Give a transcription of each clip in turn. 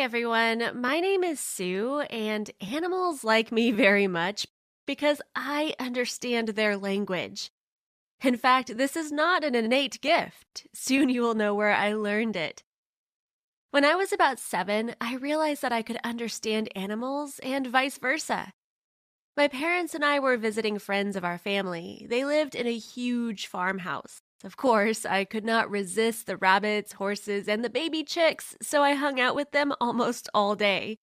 Everyone. My name is Sue, and animals like me very much because I understand their language. In fact, this is not an innate gift. Soon you will know where I learned it. When I was about seven, I realized that I could understand animals and vice versa. My parents and I were visiting friends of our family. They lived in a huge farmhouse. Of course, I could not resist the rabbits, horses, and the baby chicks, so I hung out with them almost all day.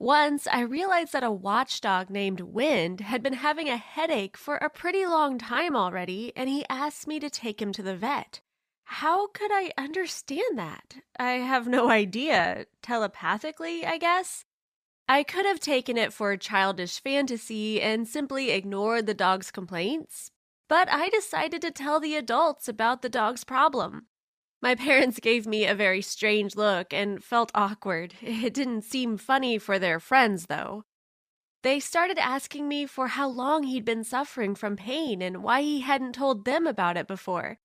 Once, I realized that a watchdog named Wind had been having a headache for a pretty long time already, and he asked me to take him to the vet. How could I understand that? I have no idea. Telepathically, I guess? I could have taken it for childish fantasy and simply ignored the dog's complaints, but I decided to tell the adults about the dog's problem. My parents gave me a very strange look and felt awkward. It didn't seem funny for their friends, though. They started asking me for how long he'd been suffering from pain and why he hadn't told them about it before.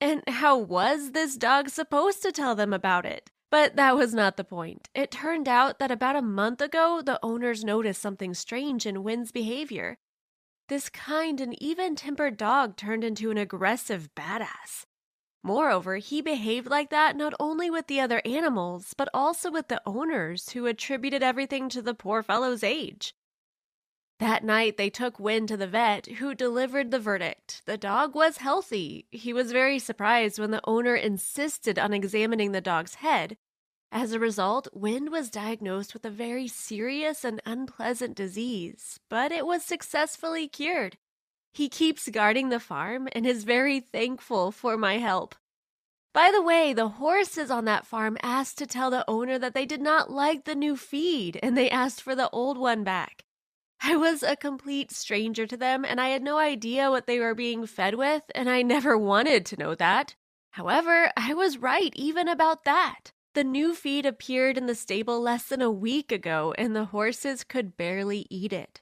And how was this dog supposed to tell them about it? But that was not the point. It turned out that about a month ago, the owners noticed something strange in Wind's behavior. This kind and even tempered dog turned into an aggressive badass. Moreover, he behaved like that not only with the other animals, but also with the owners, who attributed everything to the poor fellow's age. That night, they took Wind to the vet, who delivered the verdict. The dog was healthy. He was very surprised when the owner insisted on examining the dog's head. As a result, Wind was diagnosed with a very serious and unpleasant disease, but it was successfully cured. He keeps guarding the farm and is very thankful for my help. By the way, the horses on that farm asked to tell the owner that they did not like the new feed and they asked for the old one back. I was a complete stranger to them, and I had no idea what they were being fed with, and I never wanted to know that. However, I was right even about that. The new feed appeared in the stable less than a week ago, and the horses could barely eat it.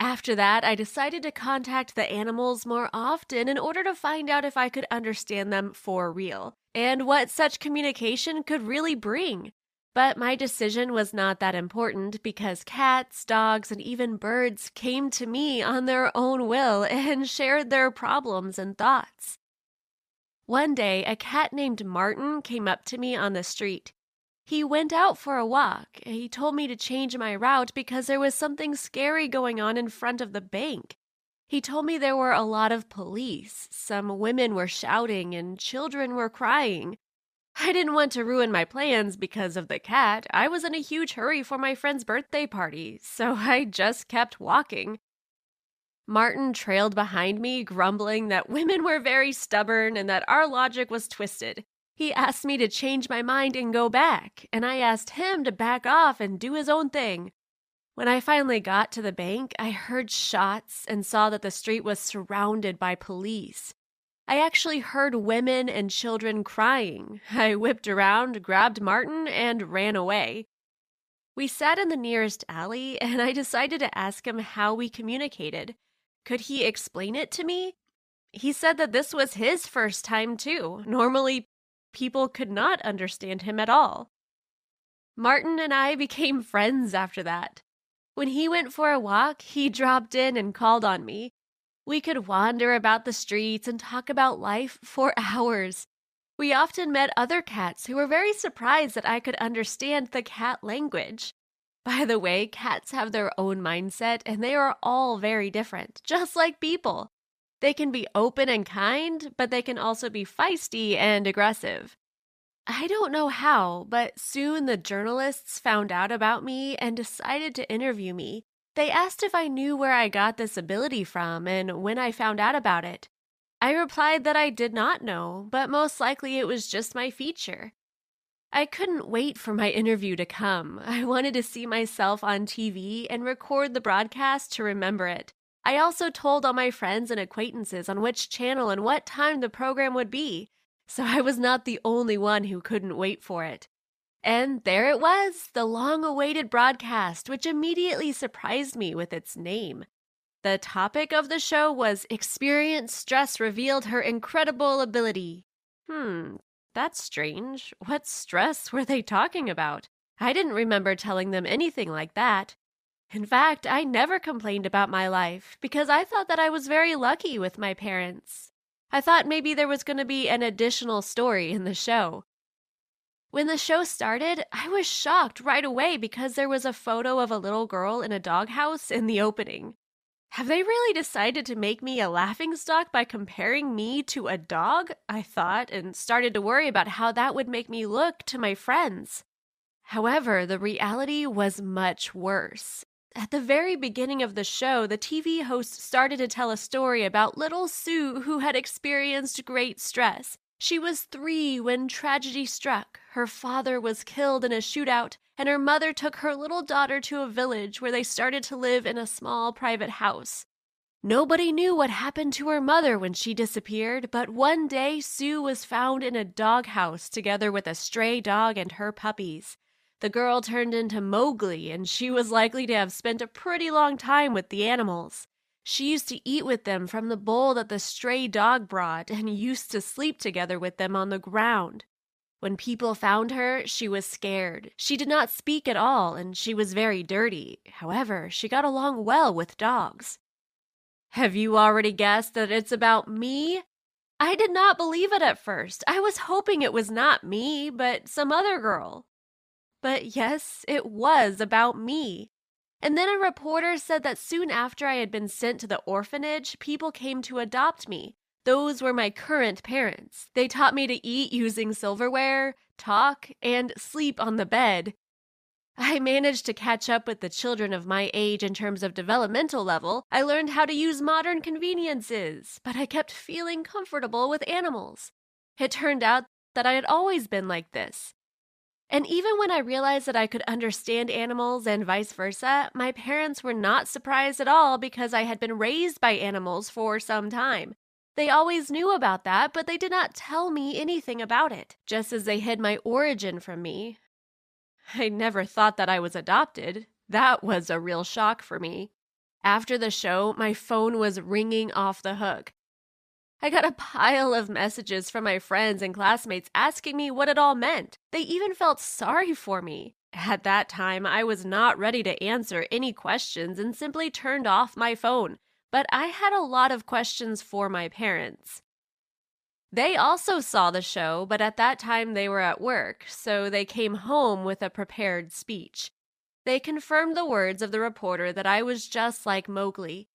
After that, I decided to contact the animals more often in order to find out if I could understand them for real, and what such communication could really bring. But my decision was not that important because cats, dogs, and even birds came to me on their own will and shared their problems and thoughts. One day, a cat named Martin came up to me on the street. He went out for a walk. He told me to change my route because there was something scary going on in front of the bank. He told me there were a lot of police, some women were shouting, and children were crying. I didn't want to ruin my plans because of the cat. I was in a huge hurry for my friend's birthday party, so I just kept walking. Martin trailed behind me, grumbling that women were very stubborn and that our logic was twisted. He asked me to change my mind and go back, and I asked him to back off and do his own thing. When I finally got to the bank, I heard shots and saw that the street was surrounded by police. I actually heard women and children crying. I whipped around, grabbed Martin, and ran away. We sat in the nearest alley, and I decided to ask him how we communicated. Could he explain it to me? He said that this was his first time, too. Normally, people could not understand him at all. Martin and I became friends after that. When he went for a walk, he dropped in and called on me. We could wander about the streets and talk about life for hours. We often met other cats who were very surprised that I could understand the cat language. By the way, cats have their own mindset and they are all very different, just like people. They can be open and kind, but they can also be feisty and aggressive. I don't know how, but soon the journalists found out about me and decided to interview me. They asked if I knew where I got this ability from and when I found out about it. I replied that I did not know, but most likely it was just my feature. I couldn't wait for my interview to come. I wanted to see myself on TV and record the broadcast to remember it. I also told all my friends and acquaintances on which channel and what time the program would be, so I was not the only one who couldn't wait for it. And there it was, the long awaited broadcast, which immediately surprised me with its name. The topic of the show was Experience Stress Revealed Her Incredible Ability. Hmm, that's strange. What stress were they talking about? I didn't remember telling them anything like that. In fact, I never complained about my life because I thought that I was very lucky with my parents. I thought maybe there was going to be an additional story in the show. When the show started, I was shocked right away because there was a photo of a little girl in a doghouse in the opening. Have they really decided to make me a laughingstock by comparing me to a dog? I thought, and started to worry about how that would make me look to my friends. However, the reality was much worse. At the very beginning of the show, the TV host started to tell a story about little Sue who had experienced great stress. She was three when tragedy struck. Her father was killed in a shootout, and her mother took her little daughter to a village where they started to live in a small private house. Nobody knew what happened to her mother when she disappeared, but one day Sue was found in a doghouse together with a stray dog and her puppies. The girl turned into Mowgli, and she was likely to have spent a pretty long time with the animals. She used to eat with them from the bowl that the stray dog brought and used to sleep together with them on the ground. When people found her, she was scared. She did not speak at all, and she was very dirty. However, she got along well with dogs. Have you already guessed that it's about me? I did not believe it at first. I was hoping it was not me, but some other girl. But yes, it was about me. And then a reporter said that soon after I had been sent to the orphanage, people came to adopt me. Those were my current parents. They taught me to eat using silverware, talk, and sleep on the bed. I managed to catch up with the children of my age in terms of developmental level. I learned how to use modern conveniences, but I kept feeling comfortable with animals. It turned out that I had always been like this. And even when I realized that I could understand animals and vice versa, my parents were not surprised at all because I had been raised by animals for some time. They always knew about that, but they did not tell me anything about it, just as they hid my origin from me. I never thought that I was adopted. That was a real shock for me. After the show, my phone was ringing off the hook. I got a pile of messages from my friends and classmates asking me what it all meant. They even felt sorry for me. At that time, I was not ready to answer any questions and simply turned off my phone, but I had a lot of questions for my parents. They also saw the show, but at that time they were at work, so they came home with a prepared speech. They confirmed the words of the reporter that I was just like Mowgli,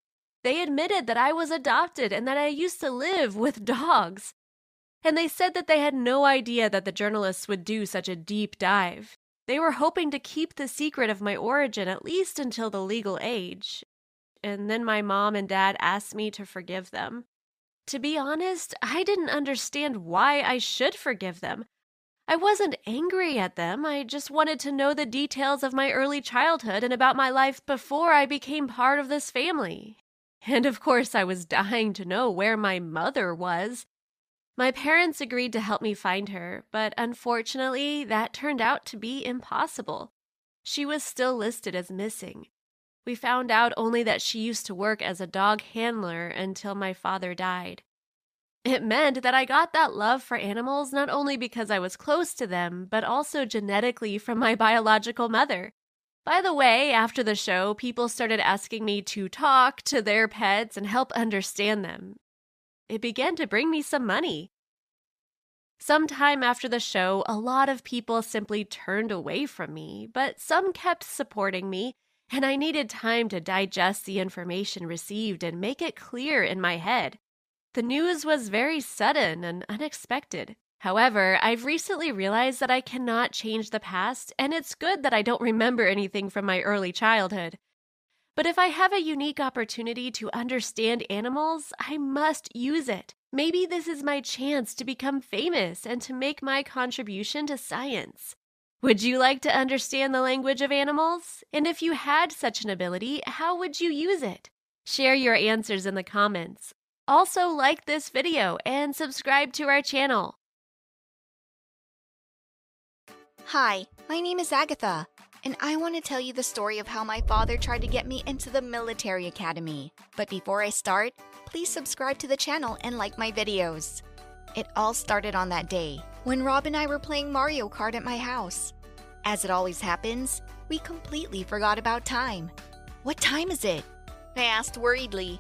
they admitted that I was adopted and that I used to live with dogs. And they said that they had no idea that the journalists would do such a deep dive. They were hoping to keep the secret of my origin at least until the legal age. And then my mom and dad asked me to forgive them. To be honest, I didn't understand why I should forgive them. I wasn't angry at them. I just wanted to know the details of my early childhood and about my life before I became part of this family. And of course, I was dying to know where my mother was. My parents agreed to help me find her, but unfortunately, that turned out to be impossible. She was still listed as missing. We found out only that she used to work as a dog handler until my father died. It meant that I got that love for animals not only because I was close to them, but also genetically from my biological mother. By the way, after the show, people started asking me to talk to their pets and help understand them. It began to bring me some money. Sometime after the show, a lot of people simply turned away from me, but some kept supporting me, and I needed time to digest the information received and make it clear in my head. The news was very sudden and unexpected. However, I've recently realized that I cannot change the past, and it's good that I don't remember anything from my early childhood. But if I have a unique opportunity to understand animals, I must use it. Maybe this is my chance to become famous and to make my contribution to science. Would you like to understand the language of animals? And if you had such an ability, how would you use it? Share your answers in the comments. Also, like this video and subscribe to our channel. Hi, my name is Agatha, and I want to tell you the story of how my father tried to get me into the military academy. But before I start, please subscribe to the channel and like my videos. It all started on that day when Rob and I were playing Mario Kart at my house. As it always happens, we completely forgot about time. What time is it? I asked worriedly.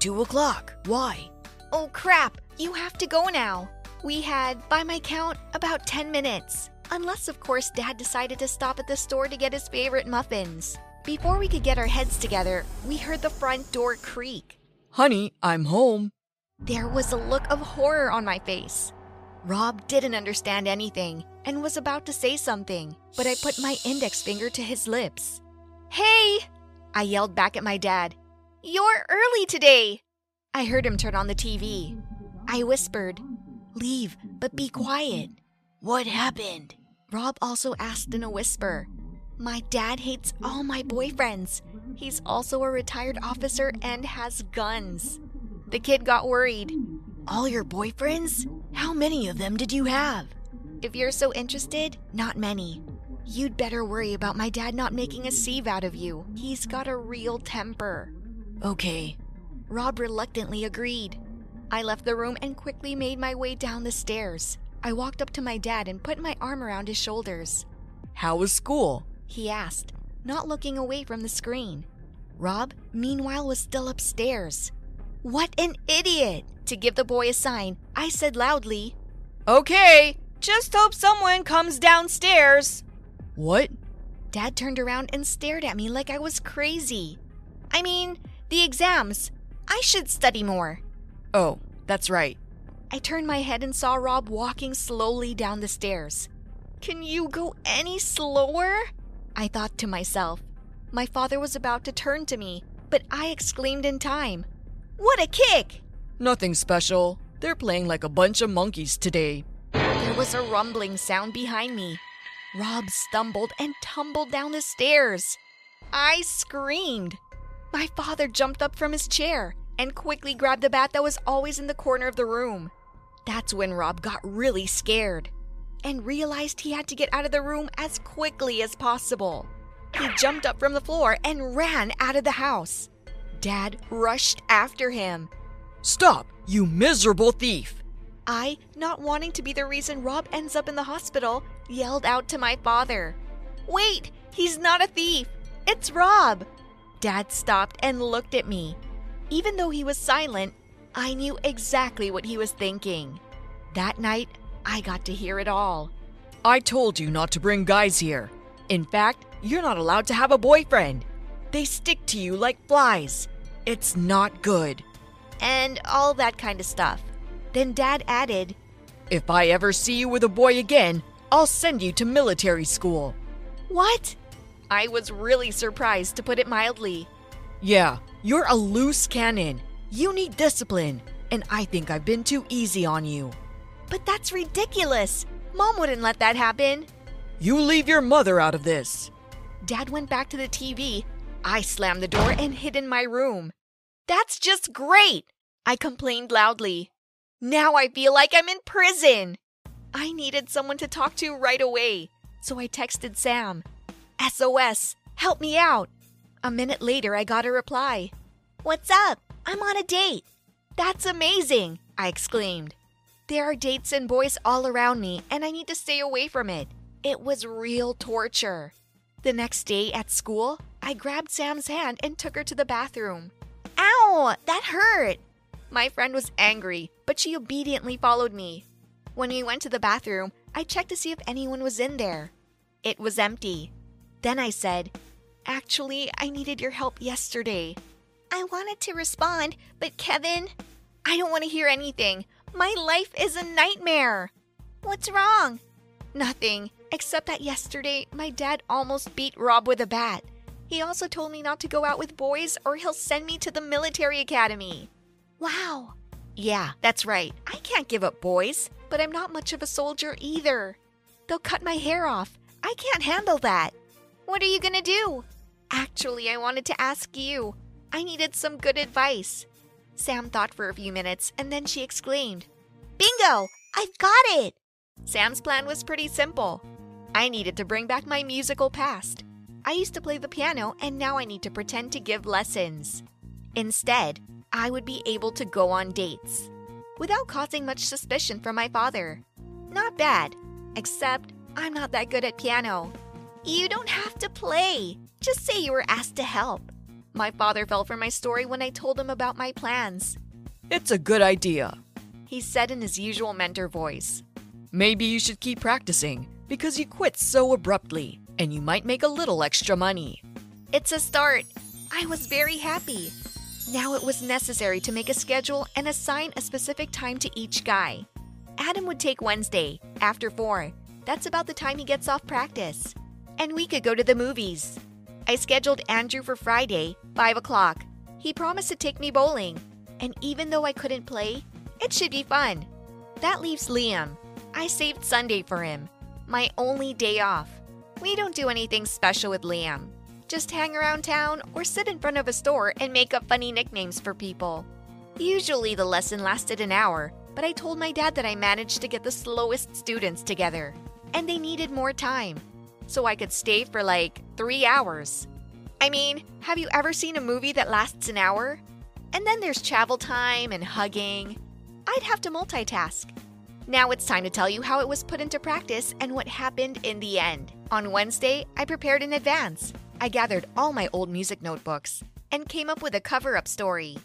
Two o'clock. Why? Oh crap, you have to go now. We had, by my count, about 10 minutes. Unless, of course, Dad decided to stop at the store to get his favorite muffins. Before we could get our heads together, we heard the front door creak. Honey, I'm home. There was a look of horror on my face. Rob didn't understand anything and was about to say something, but I put my index finger to his lips. Hey! I yelled back at my dad. You're early today! I heard him turn on the TV. I whispered, Leave, but be quiet. What happened? Rob also asked in a whisper. My dad hates all my boyfriends. He's also a retired officer and has guns. The kid got worried. All your boyfriends? How many of them did you have? If you're so interested, not many. You'd better worry about my dad not making a sieve out of you. He's got a real temper. Okay. Rob reluctantly agreed. I left the room and quickly made my way down the stairs. I walked up to my dad and put my arm around his shoulders. How was school? He asked, not looking away from the screen. Rob, meanwhile, was still upstairs. What an idiot! To give the boy a sign, I said loudly, Okay, just hope someone comes downstairs. What? Dad turned around and stared at me like I was crazy. I mean, the exams. I should study more. Oh, that's right. I turned my head and saw Rob walking slowly down the stairs. Can you go any slower? I thought to myself. My father was about to turn to me, but I exclaimed in time. What a kick! Nothing special. They're playing like a bunch of monkeys today. There was a rumbling sound behind me. Rob stumbled and tumbled down the stairs. I screamed. My father jumped up from his chair and quickly grabbed the bat that was always in the corner of the room. That's when Rob got really scared and realized he had to get out of the room as quickly as possible. He jumped up from the floor and ran out of the house. Dad rushed after him. Stop, you miserable thief! I, not wanting to be the reason Rob ends up in the hospital, yelled out to my father. Wait, he's not a thief. It's Rob. Dad stopped and looked at me. Even though he was silent, I knew exactly what he was thinking. That night, I got to hear it all. I told you not to bring guys here. In fact, you're not allowed to have a boyfriend. They stick to you like flies. It's not good. And all that kind of stuff. Then Dad added, If I ever see you with a boy again, I'll send you to military school. What? I was really surprised, to put it mildly. Yeah, you're a loose cannon. You need discipline, and I think I've been too easy on you. But that's ridiculous. Mom wouldn't let that happen. You leave your mother out of this. Dad went back to the TV. I slammed the door and hid in my room. That's just great! I complained loudly. Now I feel like I'm in prison. I needed someone to talk to right away, so I texted Sam. SOS, help me out. A minute later, I got a reply. What's up? I'm on a date. That's amazing, I exclaimed. There are dates and boys all around me, and I need to stay away from it. It was real torture. The next day at school, I grabbed Sam's hand and took her to the bathroom. Ow, that hurt! My friend was angry, but she obediently followed me. When we went to the bathroom, I checked to see if anyone was in there. It was empty. Then I said, Actually, I needed your help yesterday. I wanted to respond, but Kevin, I don't want to hear anything. My life is a nightmare. What's wrong? Nothing, except that yesterday my dad almost beat Rob with a bat. He also told me not to go out with boys or he'll send me to the military academy. Wow. Yeah, that's right. I can't give up boys, but I'm not much of a soldier either. They'll cut my hair off. I can't handle that. What are you gonna do? Actually, I wanted to ask you. I needed some good advice. Sam thought for a few minutes and then she exclaimed, Bingo! I've got it! Sam's plan was pretty simple. I needed to bring back my musical past. I used to play the piano and now I need to pretend to give lessons. Instead, I would be able to go on dates without causing much suspicion from my father. Not bad, except I'm not that good at piano. You don't have to play, just say you were asked to help. My father fell for my story when I told him about my plans. It's a good idea. He said in his usual mentor voice. Maybe you should keep practicing because you quit so abruptly and you might make a little extra money. It's a start. I was very happy. Now it was necessary to make a schedule and assign a specific time to each guy. Adam would take Wednesday, after 4. That's about the time he gets off practice. And we could go to the movies. I scheduled Andrew for Friday, 5 o'clock. He promised to take me bowling. And even though I couldn't play, it should be fun. That leaves Liam. I saved Sunday for him, my only day off. We don't do anything special with Liam just hang around town, or sit in front of a store and make up funny nicknames for people. Usually the lesson lasted an hour, but I told my dad that I managed to get the slowest students together, and they needed more time. So I could stay for like three hours. I mean, have you ever seen a movie that lasts an hour? And then there's travel time and hugging. I'd have to multitask. Now it's time to tell you how it was put into practice and what happened in the end. On Wednesday, I prepared in advance. I gathered all my old music notebooks and came up with a cover up story.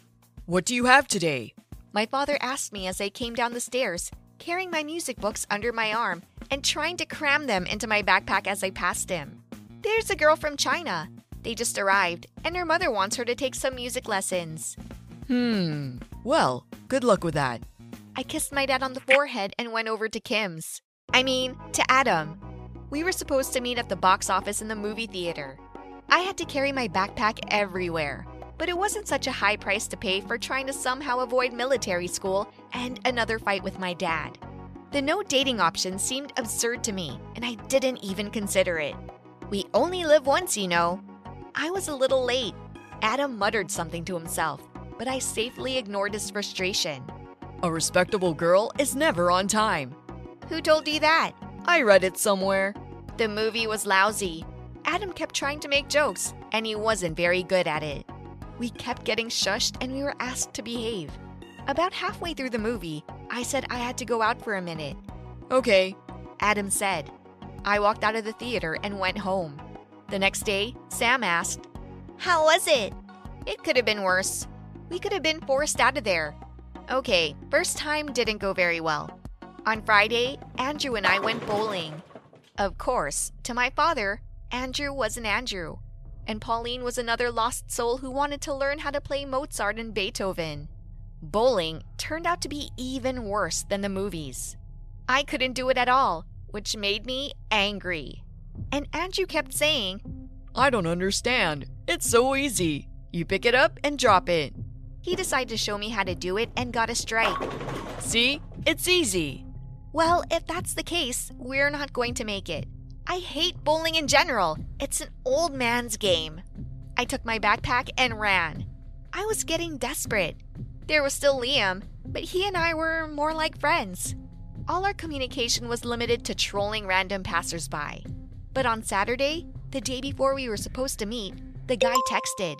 What do you have today? My father asked me as I came down the stairs, carrying my music books under my arm and trying to cram them into my backpack as I passed him. There's a girl from China. They just arrived, and her mother wants her to take some music lessons. Hmm, well, good luck with that. I kissed my dad on the forehead and went over to Kim's. I mean, to Adam. We were supposed to meet at the box office in the movie theater. I had to carry my backpack everywhere, but it wasn't such a high price to pay for trying to somehow avoid military school and another fight with my dad. The no dating option seemed absurd to me, and I didn't even consider it. We only live once, you know. I was a little late. Adam muttered something to himself, but I safely ignored his frustration. A respectable girl is never on time. Who told you that? I read it somewhere. The movie was lousy, Adam kept trying to make jokes, and he wasn't very good at it. We kept getting shushed and we were asked to behave. About halfway through the movie, I said I had to go out for a minute. Okay, Adam said. I walked out of the theater and went home. The next day, Sam asked, How was it? It could have been worse. We could have been forced out of there. Okay, first time didn't go very well. On Friday, Andrew and I went bowling. Of course, to my father, Andrew was an Andrew, and Pauline was another lost soul who wanted to learn how to play Mozart and Beethoven. Bowling turned out to be even worse than the movies. I couldn't do it at all, which made me angry. And Andrew kept saying, I don't understand. It's so easy. You pick it up and drop it. He decided to show me how to do it and got a strike. See? It's easy. Well, if that's the case, we're not going to make it. I hate bowling in general. It's an old man's game. I took my backpack and ran. I was getting desperate. There was still Liam, but he and I were more like friends. All our communication was limited to trolling random passersby. But on Saturday, the day before we were supposed to meet, the guy texted.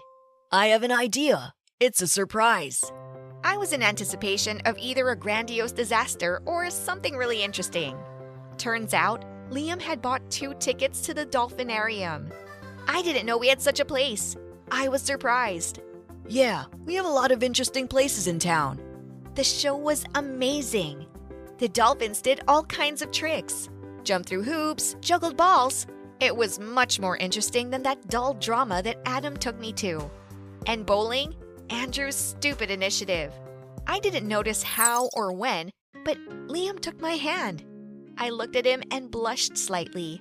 I have an idea. It's a surprise. I was in anticipation of either a grandiose disaster or something really interesting. Turns out, Liam had bought two tickets to the Dolphinarium. I didn't know we had such a place. I was surprised. Yeah, we have a lot of interesting places in town. The show was amazing. The dolphins did all kinds of tricks jumped through hoops, juggled balls. It was much more interesting than that dull drama that Adam took me to. And bowling? Andrew's stupid initiative. I didn't notice how or when, but Liam took my hand. I looked at him and blushed slightly.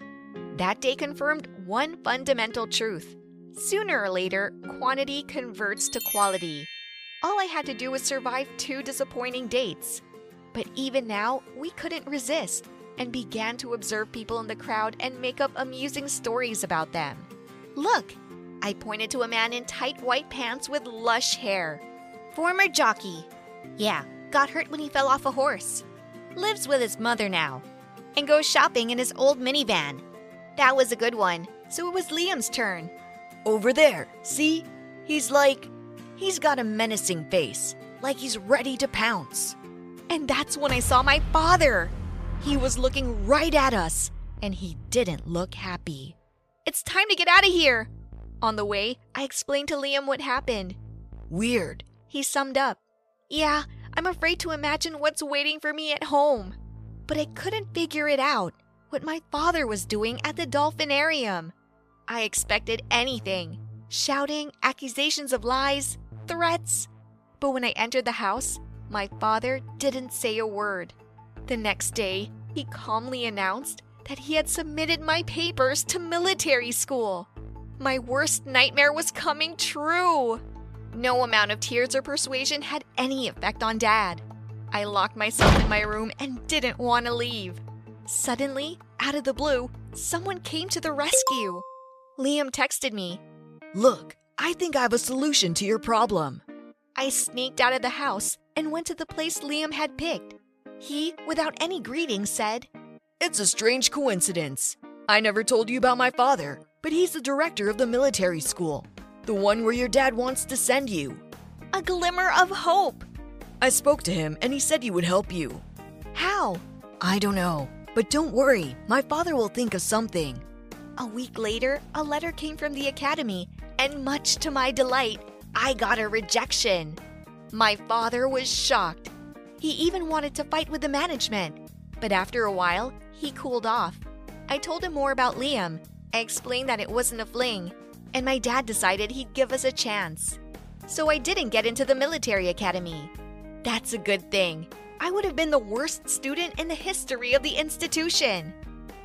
That day confirmed one fundamental truth. Sooner or later, quantity converts to quality. All I had to do was survive two disappointing dates. But even now, we couldn't resist and began to observe people in the crowd and make up amusing stories about them. Look, I pointed to a man in tight white pants with lush hair. Former jockey. Yeah, got hurt when he fell off a horse. Lives with his mother now. And goes shopping in his old minivan. That was a good one, so it was Liam's turn. Over there, see? He's like. He's got a menacing face, like he's ready to pounce. And that's when I saw my father. He was looking right at us, and he didn't look happy. It's time to get out of here. On the way, I explained to Liam what happened. Weird. He summed up. Yeah, I'm afraid to imagine what's waiting for me at home. But I couldn't figure it out what my father was doing at the dolphinarium. I expected anything shouting, accusations of lies, threats. But when I entered the house, my father didn't say a word. The next day, he calmly announced that he had submitted my papers to military school. My worst nightmare was coming true. No amount of tears or persuasion had any effect on Dad. I locked myself in my room and didn't want to leave. Suddenly, out of the blue, someone came to the rescue. Liam texted me. Look, I think I have a solution to your problem. I sneaked out of the house and went to the place Liam had picked. He, without any greeting, said, It's a strange coincidence. I never told you about my father, but he's the director of the military school, the one where your dad wants to send you. A glimmer of hope. I spoke to him and he said he would help you. How? I don't know, but don't worry, my father will think of something. A week later, a letter came from the academy, and much to my delight, I got a rejection. My father was shocked. He even wanted to fight with the management, but after a while, he cooled off. I told him more about Liam. I explained that it wasn't a fling, and my dad decided he'd give us a chance. So I didn't get into the military academy. That's a good thing. I would have been the worst student in the history of the institution.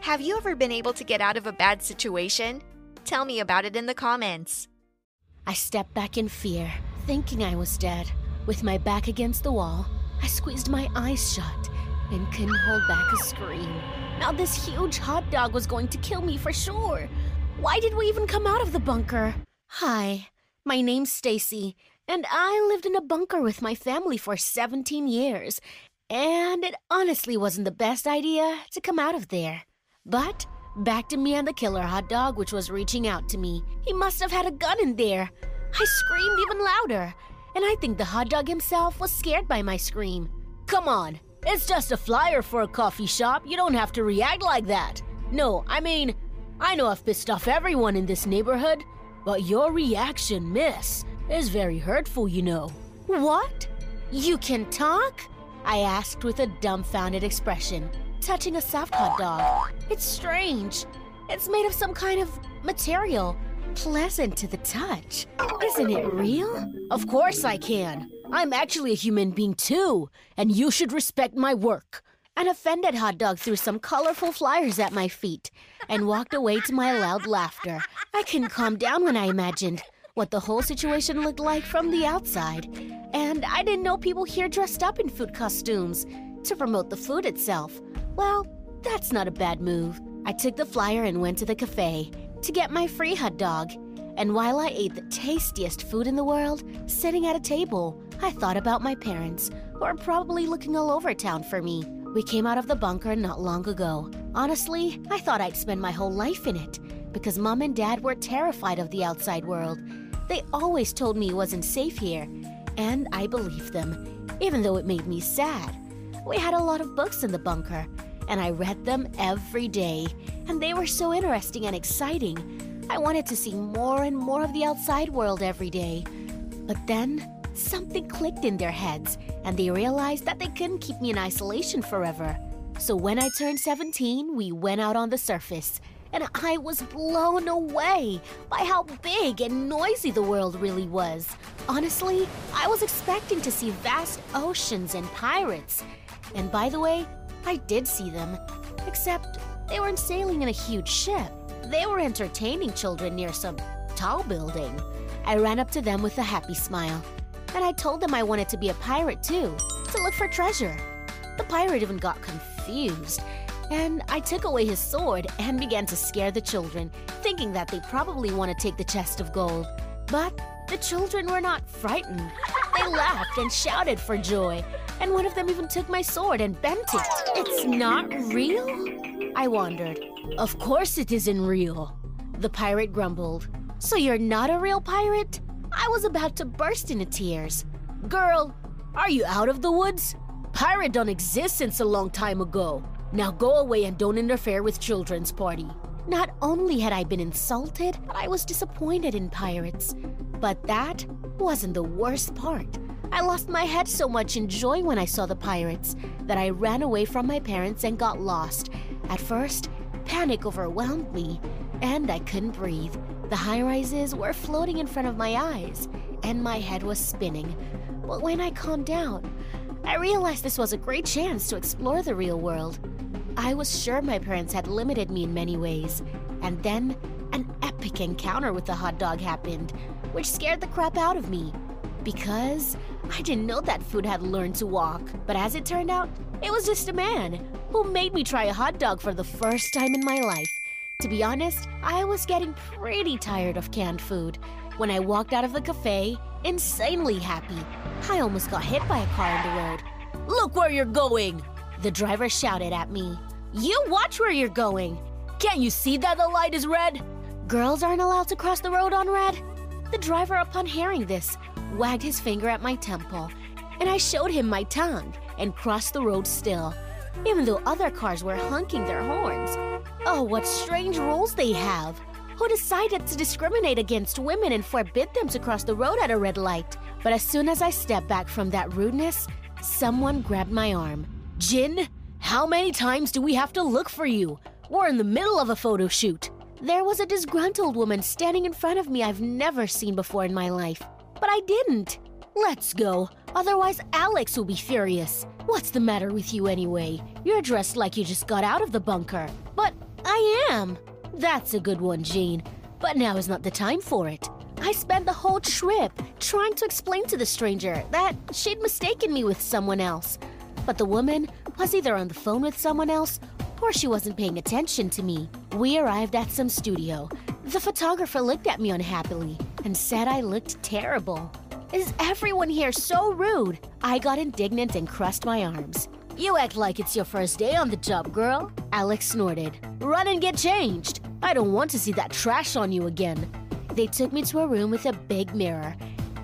Have you ever been able to get out of a bad situation? Tell me about it in the comments. I stepped back in fear, thinking I was dead. With my back against the wall, I squeezed my eyes shut and couldn't hold back a scream. Now, this huge hot dog was going to kill me for sure. Why did we even come out of the bunker? Hi, my name's Stacy, and I lived in a bunker with my family for 17 years. And it honestly wasn't the best idea to come out of there. But back to me and the killer hot dog, which was reaching out to me. He must have had a gun in there. I screamed even louder, and I think the hot dog himself was scared by my scream. Come on, it's just a flyer for a coffee shop. You don't have to react like that. No, I mean, I know I've pissed off everyone in this neighborhood, but your reaction, miss, is very hurtful, you know. What? You can talk? I asked with a dumbfounded expression touching a soft hot dog. It's strange. It's made of some kind of material, pleasant to the touch. Isn't it real? Of course I can. I'm actually a human being too, and you should respect my work. An offended hot dog threw some colorful flyers at my feet and walked away to my loud laughter. I couldn't calm down when I imagined what the whole situation looked like from the outside. And I didn't know people here dressed up in food costumes to promote the food itself. Well, that's not a bad move. I took the flyer and went to the cafe to get my free hot dog. And while I ate the tastiest food in the world, sitting at a table, I thought about my parents, who are probably looking all over town for me. We came out of the bunker not long ago. Honestly, I thought I'd spend my whole life in it because mom and dad were terrified of the outside world. They always told me it wasn't safe here, and I believed them, even though it made me sad. We had a lot of books in the bunker, and I read them every day, and they were so interesting and exciting. I wanted to see more and more of the outside world every day. But then, something clicked in their heads, and they realized that they couldn't keep me in isolation forever. So when I turned 17, we went out on the surface, and I was blown away by how big and noisy the world really was. Honestly, I was expecting to see vast oceans and pirates. And by the way, I did see them, except they weren't sailing in a huge ship. They were entertaining children near some tall building. I ran up to them with a happy smile. and I told them I wanted to be a pirate too, to look for treasure. The pirate even got confused, and I took away his sword and began to scare the children, thinking that they probably want to take the chest of gold. But the children were not frightened. They laughed and shouted for joy, and one of them even took my sword and bent it. It's not real? I wondered. Of course it isn't real. The pirate grumbled. So you're not a real pirate? I was about to burst into tears. Girl, are you out of the woods? Pirate don't exist since a long time ago. Now go away and don't interfere with children's party. Not only had I been insulted, but I was disappointed in pirates. But that wasn't the worst part. I lost my head so much in joy when I saw the pirates that I ran away from my parents and got lost. At first, panic overwhelmed me, and I couldn't breathe. The high rises were floating in front of my eyes, and my head was spinning. But when I calmed down, I realized this was a great chance to explore the real world. I was sure my parents had limited me in many ways, and then an epic encounter with the hot dog happened, which scared the crap out of me. Because I didn't know that food had learned to walk. But as it turned out, it was just a man who made me try a hot dog for the first time in my life. To be honest, I was getting pretty tired of canned food. When I walked out of the cafe, insanely happy, I almost got hit by a car on the road. Look where you're going! The driver shouted at me. You watch where you're going! Can't you see that the light is red? Girls aren't allowed to cross the road on red? The driver, upon hearing this, wagged his finger at my temple, and I showed him my tongue and crossed the road still, even though other cars were honking their horns. Oh, what strange rules they have! Who decided to discriminate against women and forbid them to cross the road at a red light? But as soon as I stepped back from that rudeness, someone grabbed my arm. Jin, how many times do we have to look for you? We're in the middle of a photo shoot. There was a disgruntled woman standing in front of me I've never seen before in my life. But I didn't. Let's go, otherwise, Alex will be furious. What's the matter with you anyway? You're dressed like you just got out of the bunker. But I am. That's a good one, Jean. But now is not the time for it. I spent the whole trip trying to explain to the stranger that she'd mistaken me with someone else. But the woman was either on the phone with someone else or she wasn't paying attention to me. We arrived at some studio. The photographer looked at me unhappily and said I looked terrible. Is everyone here so rude? I got indignant and crossed my arms. You act like it's your first day on the job, girl. Alex snorted. Run and get changed. I don't want to see that trash on you again. They took me to a room with a big mirror,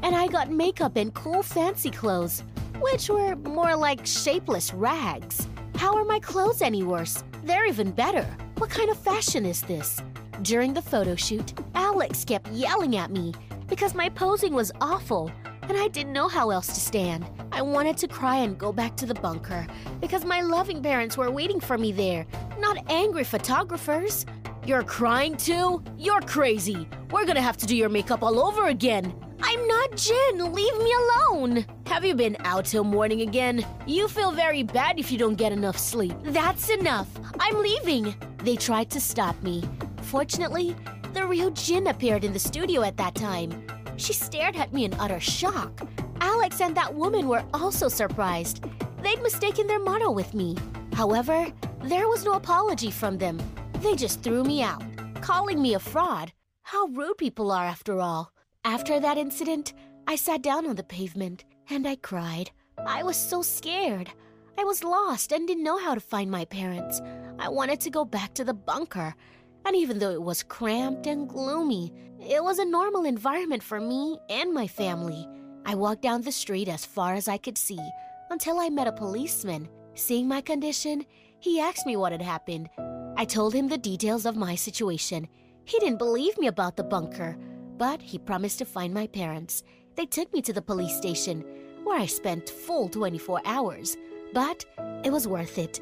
and I got makeup and cool fancy clothes, which were more like shapeless rags. How are my clothes any worse? They're even better. What kind of fashion is this? During the photo shoot, Alex kept yelling at me because my posing was awful and I didn't know how else to stand. I wanted to cry and go back to the bunker because my loving parents were waiting for me there, not angry photographers. You're crying too? You're crazy. We're gonna have to do your makeup all over again. I'm not Jin. Leave me alone. Have you been out till morning again? You feel very bad if you don't get enough sleep. That's enough. I'm leaving. They tried to stop me. Fortunately, the real Jin appeared in the studio at that time. She stared at me in utter shock. Alex and that woman were also surprised. They'd mistaken their motto with me. However, there was no apology from them. They just threw me out, calling me a fraud. How rude people are, after all. After that incident, I sat down on the pavement and I cried. I was so scared. I was lost and didn't know how to find my parents. I wanted to go back to the bunker. And even though it was cramped and gloomy, it was a normal environment for me and my family. I walked down the street as far as I could see until I met a policeman. Seeing my condition, he asked me what had happened. I told him the details of my situation. He didn't believe me about the bunker, but he promised to find my parents. They took me to the police station, where I spent full 24 hours. But it was worth it,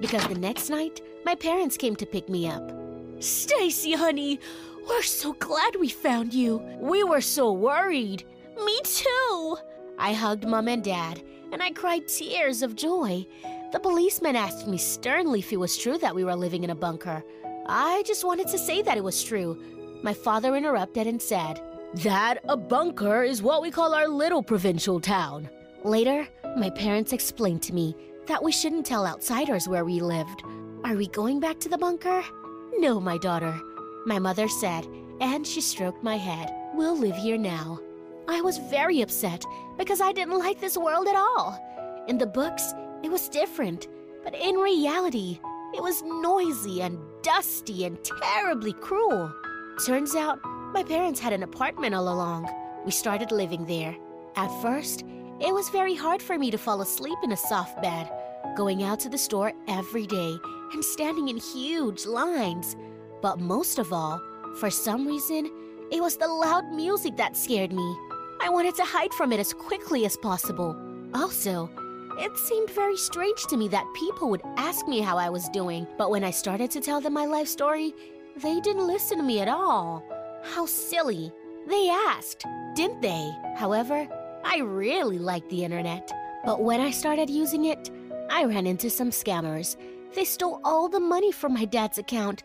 because the next night, my parents came to pick me up. Stacy, honey, we're so glad we found you. We were so worried. Me too. I hugged mom and dad, and I cried tears of joy. The policeman asked me sternly if it was true that we were living in a bunker. I just wanted to say that it was true. My father interrupted and said, That a bunker is what we call our little provincial town. Later, my parents explained to me that we shouldn't tell outsiders where we lived. Are we going back to the bunker? No, my daughter. My mother said, and she stroked my head. We'll live here now. I was very upset because I didn't like this world at all. In the books, it was different, but in reality, it was noisy and dusty and terribly cruel. Turns out, my parents had an apartment all along. We started living there. At first, it was very hard for me to fall asleep in a soft bed, going out to the store every day and standing in huge lines. But most of all, for some reason, it was the loud music that scared me. I wanted to hide from it as quickly as possible. Also, it seemed very strange to me that people would ask me how I was doing, but when I started to tell them my life story, they didn't listen to me at all. How silly. They asked, didn't they? However, I really liked the internet. But when I started using it, I ran into some scammers. They stole all the money from my dad's account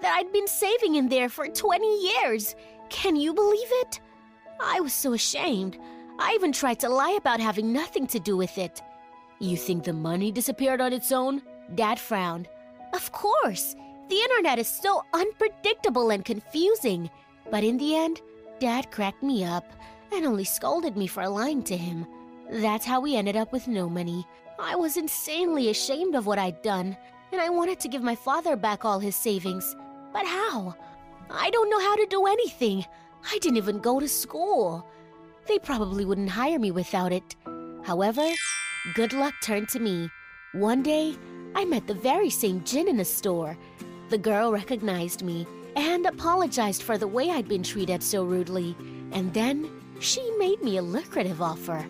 that I'd been saving in there for 20 years. Can you believe it? I was so ashamed. I even tried to lie about having nothing to do with it. You think the money disappeared on its own? Dad frowned. Of course. The internet is so unpredictable and confusing. But in the end, Dad cracked me up and only scolded me for lying to him. That's how we ended up with no money. I was insanely ashamed of what I'd done, and I wanted to give my father back all his savings. But how? I don't know how to do anything. I didn't even go to school. They probably wouldn't hire me without it. However, good luck turned to me. One day, I met the very same Jin in a store. The girl recognized me and apologized for the way I'd been treated so rudely. And then she made me a lucrative offer.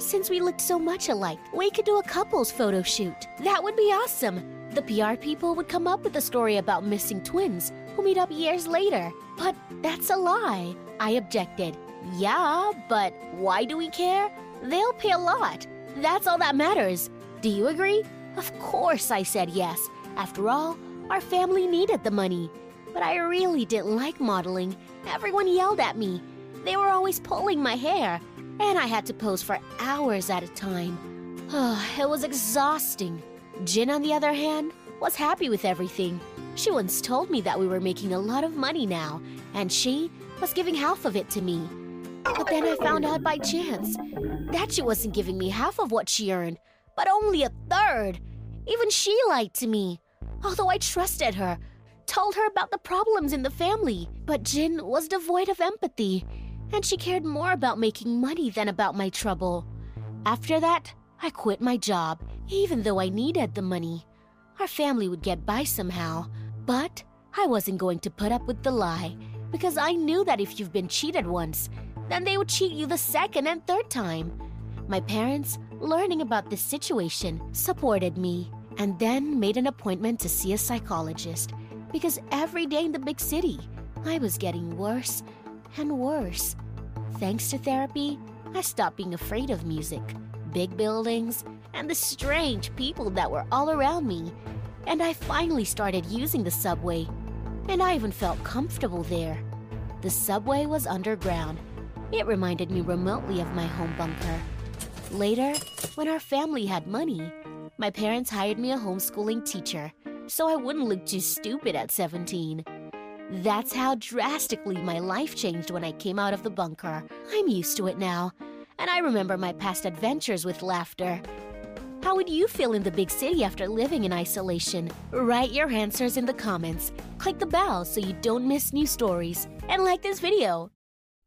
Since we looked so much alike, we could do a couples photo shoot. That would be awesome. The PR people would come up with a story about missing twins who meet up years later. But that's a lie. I objected. Yeah, but why do we care? They'll pay a lot. That's all that matters. Do you agree? Of course, I said yes. After all, our family needed the money. But I really didn't like modeling. Everyone yelled at me. They were always pulling my hair, and I had to pose for hours at a time. Oh, it was exhausting. Jin, on the other hand, was happy with everything. She once told me that we were making a lot of money now, and she was giving half of it to me. But then I found out by chance that she wasn't giving me half of what she earned, but only a third. Even she lied to me. Although I trusted her, told her about the problems in the family. But Jin was devoid of empathy, and she cared more about making money than about my trouble. After that, I quit my job, even though I needed the money. Our family would get by somehow, but I wasn't going to put up with the lie because I knew that if you've been cheated once, then they would cheat you the second and third time. My parents, learning about this situation, supported me and then made an appointment to see a psychologist because every day in the big city, I was getting worse and worse. Thanks to therapy, I stopped being afraid of music, big buildings, and the strange people that were all around me. And I finally started using the subway, and I even felt comfortable there. The subway was underground. It reminded me remotely of my home bunker. Later, when our family had money, my parents hired me a homeschooling teacher so I wouldn't look too stupid at 17. That's how drastically my life changed when I came out of the bunker. I'm used to it now, and I remember my past adventures with laughter. How would you feel in the big city after living in isolation? Write your answers in the comments, click the bell so you don't miss new stories, and like this video.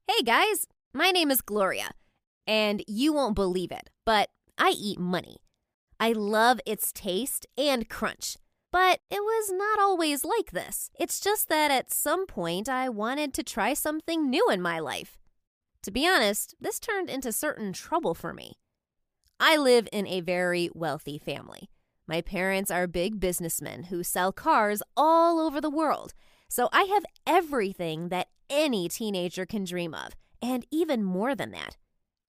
Hey guys, my name is Gloria, and you won't believe it, but I eat money. I love its taste and crunch. But it was not always like this. It's just that at some point I wanted to try something new in my life. To be honest, this turned into certain trouble for me. I live in a very wealthy family. My parents are big businessmen who sell cars all over the world. So I have everything that any teenager can dream of, and even more than that.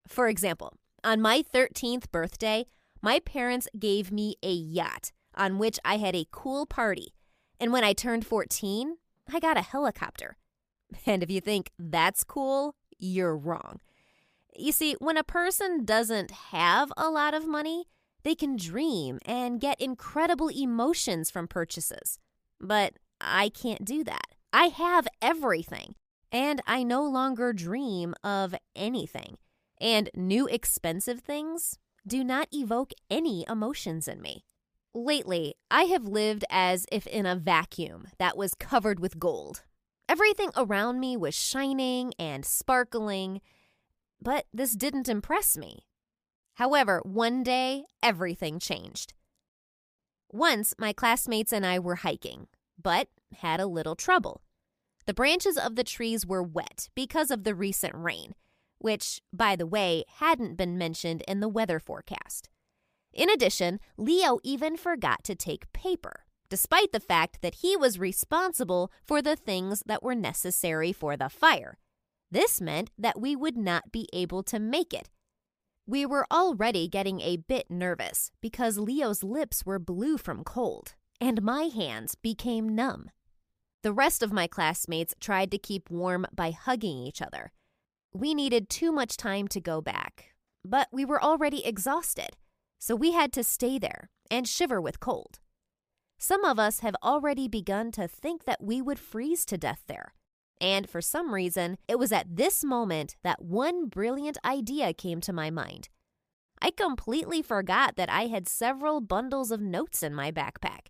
For example, on my 13th birthday, my parents gave me a yacht on which I had a cool party. And when I turned 14, I got a helicopter. And if you think that's cool, you're wrong. You see, when a person doesn't have a lot of money, they can dream and get incredible emotions from purchases. But I can't do that. I have everything, and I no longer dream of anything. And new expensive things do not evoke any emotions in me. Lately, I have lived as if in a vacuum that was covered with gold. Everything around me was shining and sparkling, but this didn't impress me. However, one day, everything changed. Once, my classmates and I were hiking, but had a little trouble. The branches of the trees were wet because of the recent rain, which, by the way, hadn't been mentioned in the weather forecast. In addition, Leo even forgot to take paper, despite the fact that he was responsible for the things that were necessary for the fire. This meant that we would not be able to make it. We were already getting a bit nervous because Leo's lips were blue from cold, and my hands became numb. The rest of my classmates tried to keep warm by hugging each other. We needed too much time to go back, but we were already exhausted, so we had to stay there and shiver with cold. Some of us have already begun to think that we would freeze to death there. And for some reason, it was at this moment that one brilliant idea came to my mind. I completely forgot that I had several bundles of notes in my backpack.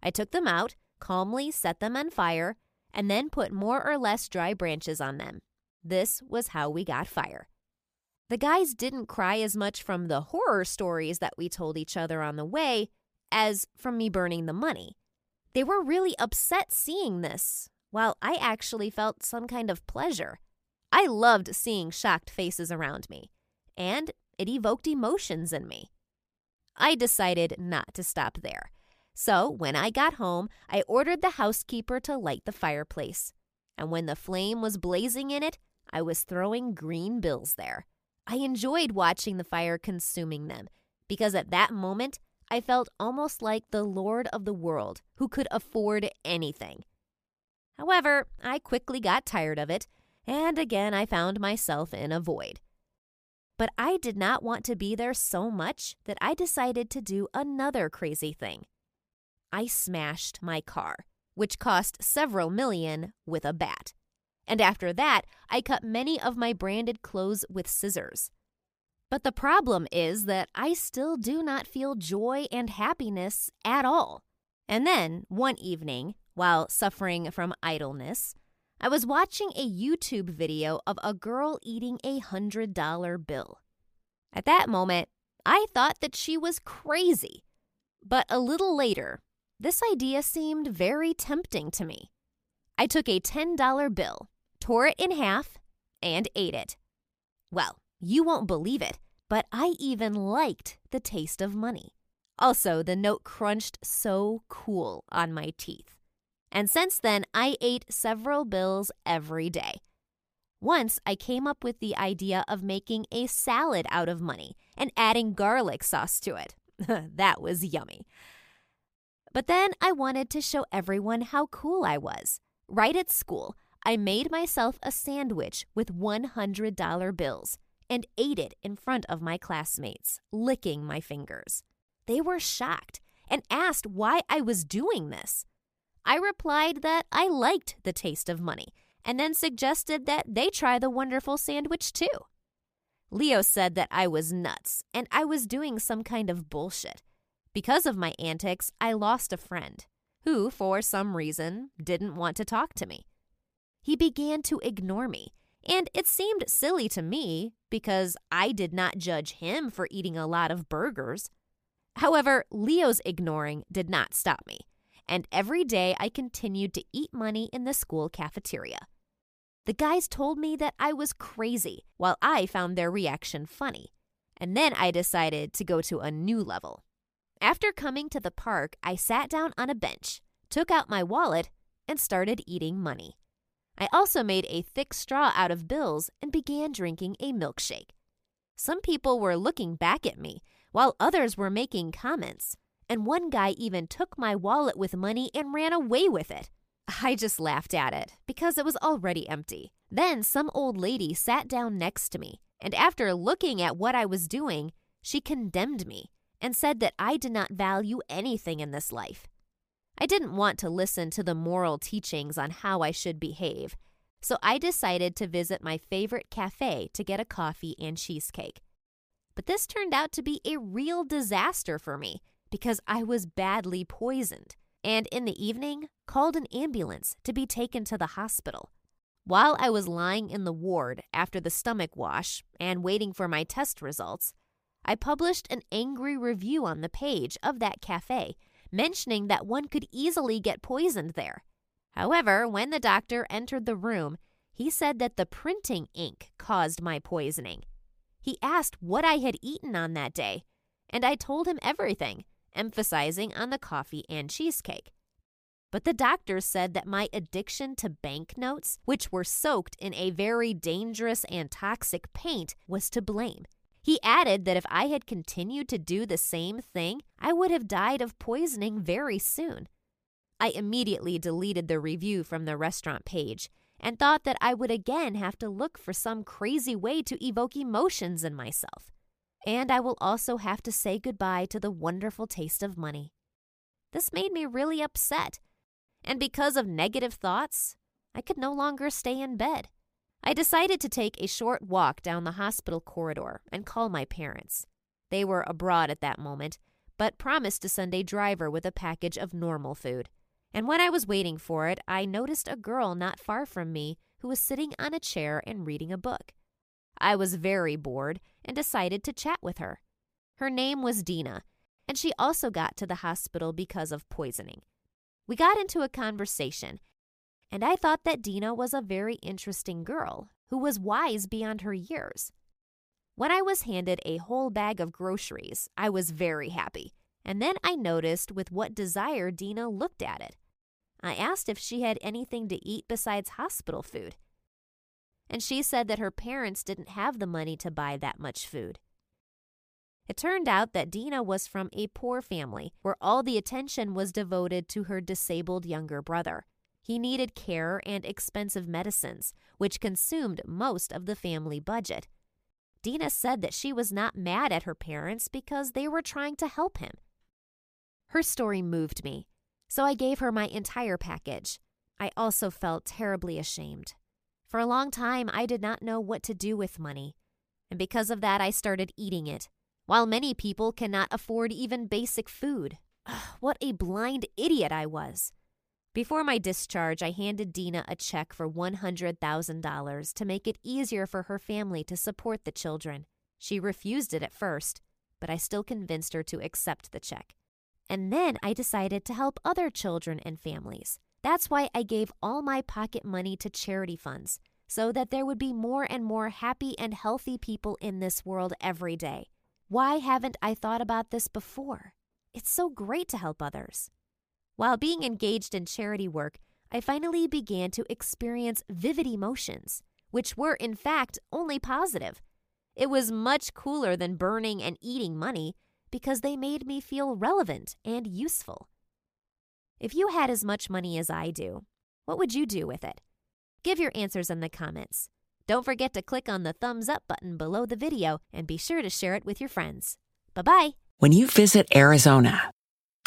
I took them out, calmly set them on fire, and then put more or less dry branches on them. This was how we got fire. The guys didn't cry as much from the horror stories that we told each other on the way as from me burning the money. They were really upset seeing this, while I actually felt some kind of pleasure. I loved seeing shocked faces around me, and it evoked emotions in me. I decided not to stop there. So, when I got home, I ordered the housekeeper to light the fireplace. And when the flame was blazing in it, I was throwing green bills there. I enjoyed watching the fire consuming them because at that moment, I felt almost like the Lord of the world who could afford anything. However, I quickly got tired of it, and again I found myself in a void. But I did not want to be there so much that I decided to do another crazy thing. I smashed my car, which cost several million, with a bat. And after that, I cut many of my branded clothes with scissors. But the problem is that I still do not feel joy and happiness at all. And then, one evening, while suffering from idleness, I was watching a YouTube video of a girl eating a $100 bill. At that moment, I thought that she was crazy. But a little later, this idea seemed very tempting to me. I took a $10 bill, tore it in half, and ate it. Well, you won't believe it, but I even liked the taste of money. Also, the note crunched so cool on my teeth. And since then, I ate several bills every day. Once I came up with the idea of making a salad out of money and adding garlic sauce to it. that was yummy. But then I wanted to show everyone how cool I was. Right at school, I made myself a sandwich with $100 bills and ate it in front of my classmates, licking my fingers. They were shocked and asked why I was doing this. I replied that I liked the taste of money and then suggested that they try the wonderful sandwich too. Leo said that I was nuts and I was doing some kind of bullshit. Because of my antics, I lost a friend who, for some reason, didn't want to talk to me. He began to ignore me, and it seemed silly to me because I did not judge him for eating a lot of burgers. However, Leo's ignoring did not stop me and every day I continued to eat money in the school cafeteria. The guys told me that I was crazy, while I found their reaction funny. And then I decided to go to a new level. After coming to the park, I sat down on a bench, took out my wallet, and started eating money. I also made a thick straw out of bills and began drinking a milkshake. Some people were looking back at me, while others were making comments and one guy even took my wallet with money and ran away with it. I just laughed at it because it was already empty. Then some old lady sat down next to me, and after looking at what I was doing, she condemned me and said that I did not value anything in this life. I didn't want to listen to the moral teachings on how I should behave, so I decided to visit my favorite cafe to get a coffee and cheesecake. But this turned out to be a real disaster for me because I was badly poisoned, and in the evening called an ambulance to be taken to the hospital. While I was lying in the ward after the stomach wash and waiting for my test results, I published an angry review on the page of that cafe mentioning that one could easily get poisoned there. However, when the doctor entered the room, he said that the printing ink caused my poisoning. He asked what I had eaten on that day, and I told him everything, emphasizing on the coffee and cheesecake. But the doctor said that my addiction to banknotes, which were soaked in a very dangerous and toxic paint, was to blame. He added that if I had continued to do the same thing, I would have died of poisoning very soon. I immediately deleted the review from the restaurant page and thought that I would again have to look for some crazy way to evoke emotions in myself. And I will also have to say goodbye to the wonderful taste of money. This made me really upset. And because of negative thoughts, I could no longer stay in bed. I decided to take a short walk down the hospital corridor and call my parents. They were abroad at that moment, but promised to send a driver with a package of normal food. And when I was waiting for it, I noticed a girl not far from me who was sitting on a chair and reading a book. I was very bored and decided to chat with her. Her name was Dina, and she also got to the hospital because of poisoning. We got into a conversation, and I thought that Dina was a very interesting girl who was wise beyond her years. When I was handed a whole bag of groceries, I was very happy, and then I noticed with what desire Dina looked at it. I asked if she had anything to eat besides hospital food. And she said that her parents didn't have the money to buy that much food. It turned out that Dina was from a poor family where all the attention was devoted to her disabled younger brother. He needed care and expensive medicines, which consumed most of the family budget. Dina said that she was not mad at her parents because they were trying to help him. Her story moved me, so I gave her my entire package. I also felt terribly ashamed. For a long time, I did not know what to do with money, and because of that, I started eating it. While many people cannot afford even basic food. Ugh, what a blind idiot I was. Before my discharge, I handed Dina a check for $100,000 to make it easier for her family to support the children. She refused it at first, but I still convinced her to accept the check. And then I decided to help other children and families. That's why I gave all my pocket money to charity funds, so that there would be more and more happy and healthy people in this world every day. Why haven't I thought about this before? It's so great to help others. While being engaged in charity work, I finally began to experience vivid emotions, which were, in fact, only positive. It was much cooler than burning and eating money because they made me feel relevant and useful. If you had as much money as I do, what would you do with it? Give your answers in the comments. Don't forget to click on the thumbs up button below the video and be sure to share it with your friends. Bye bye. When you visit Arizona,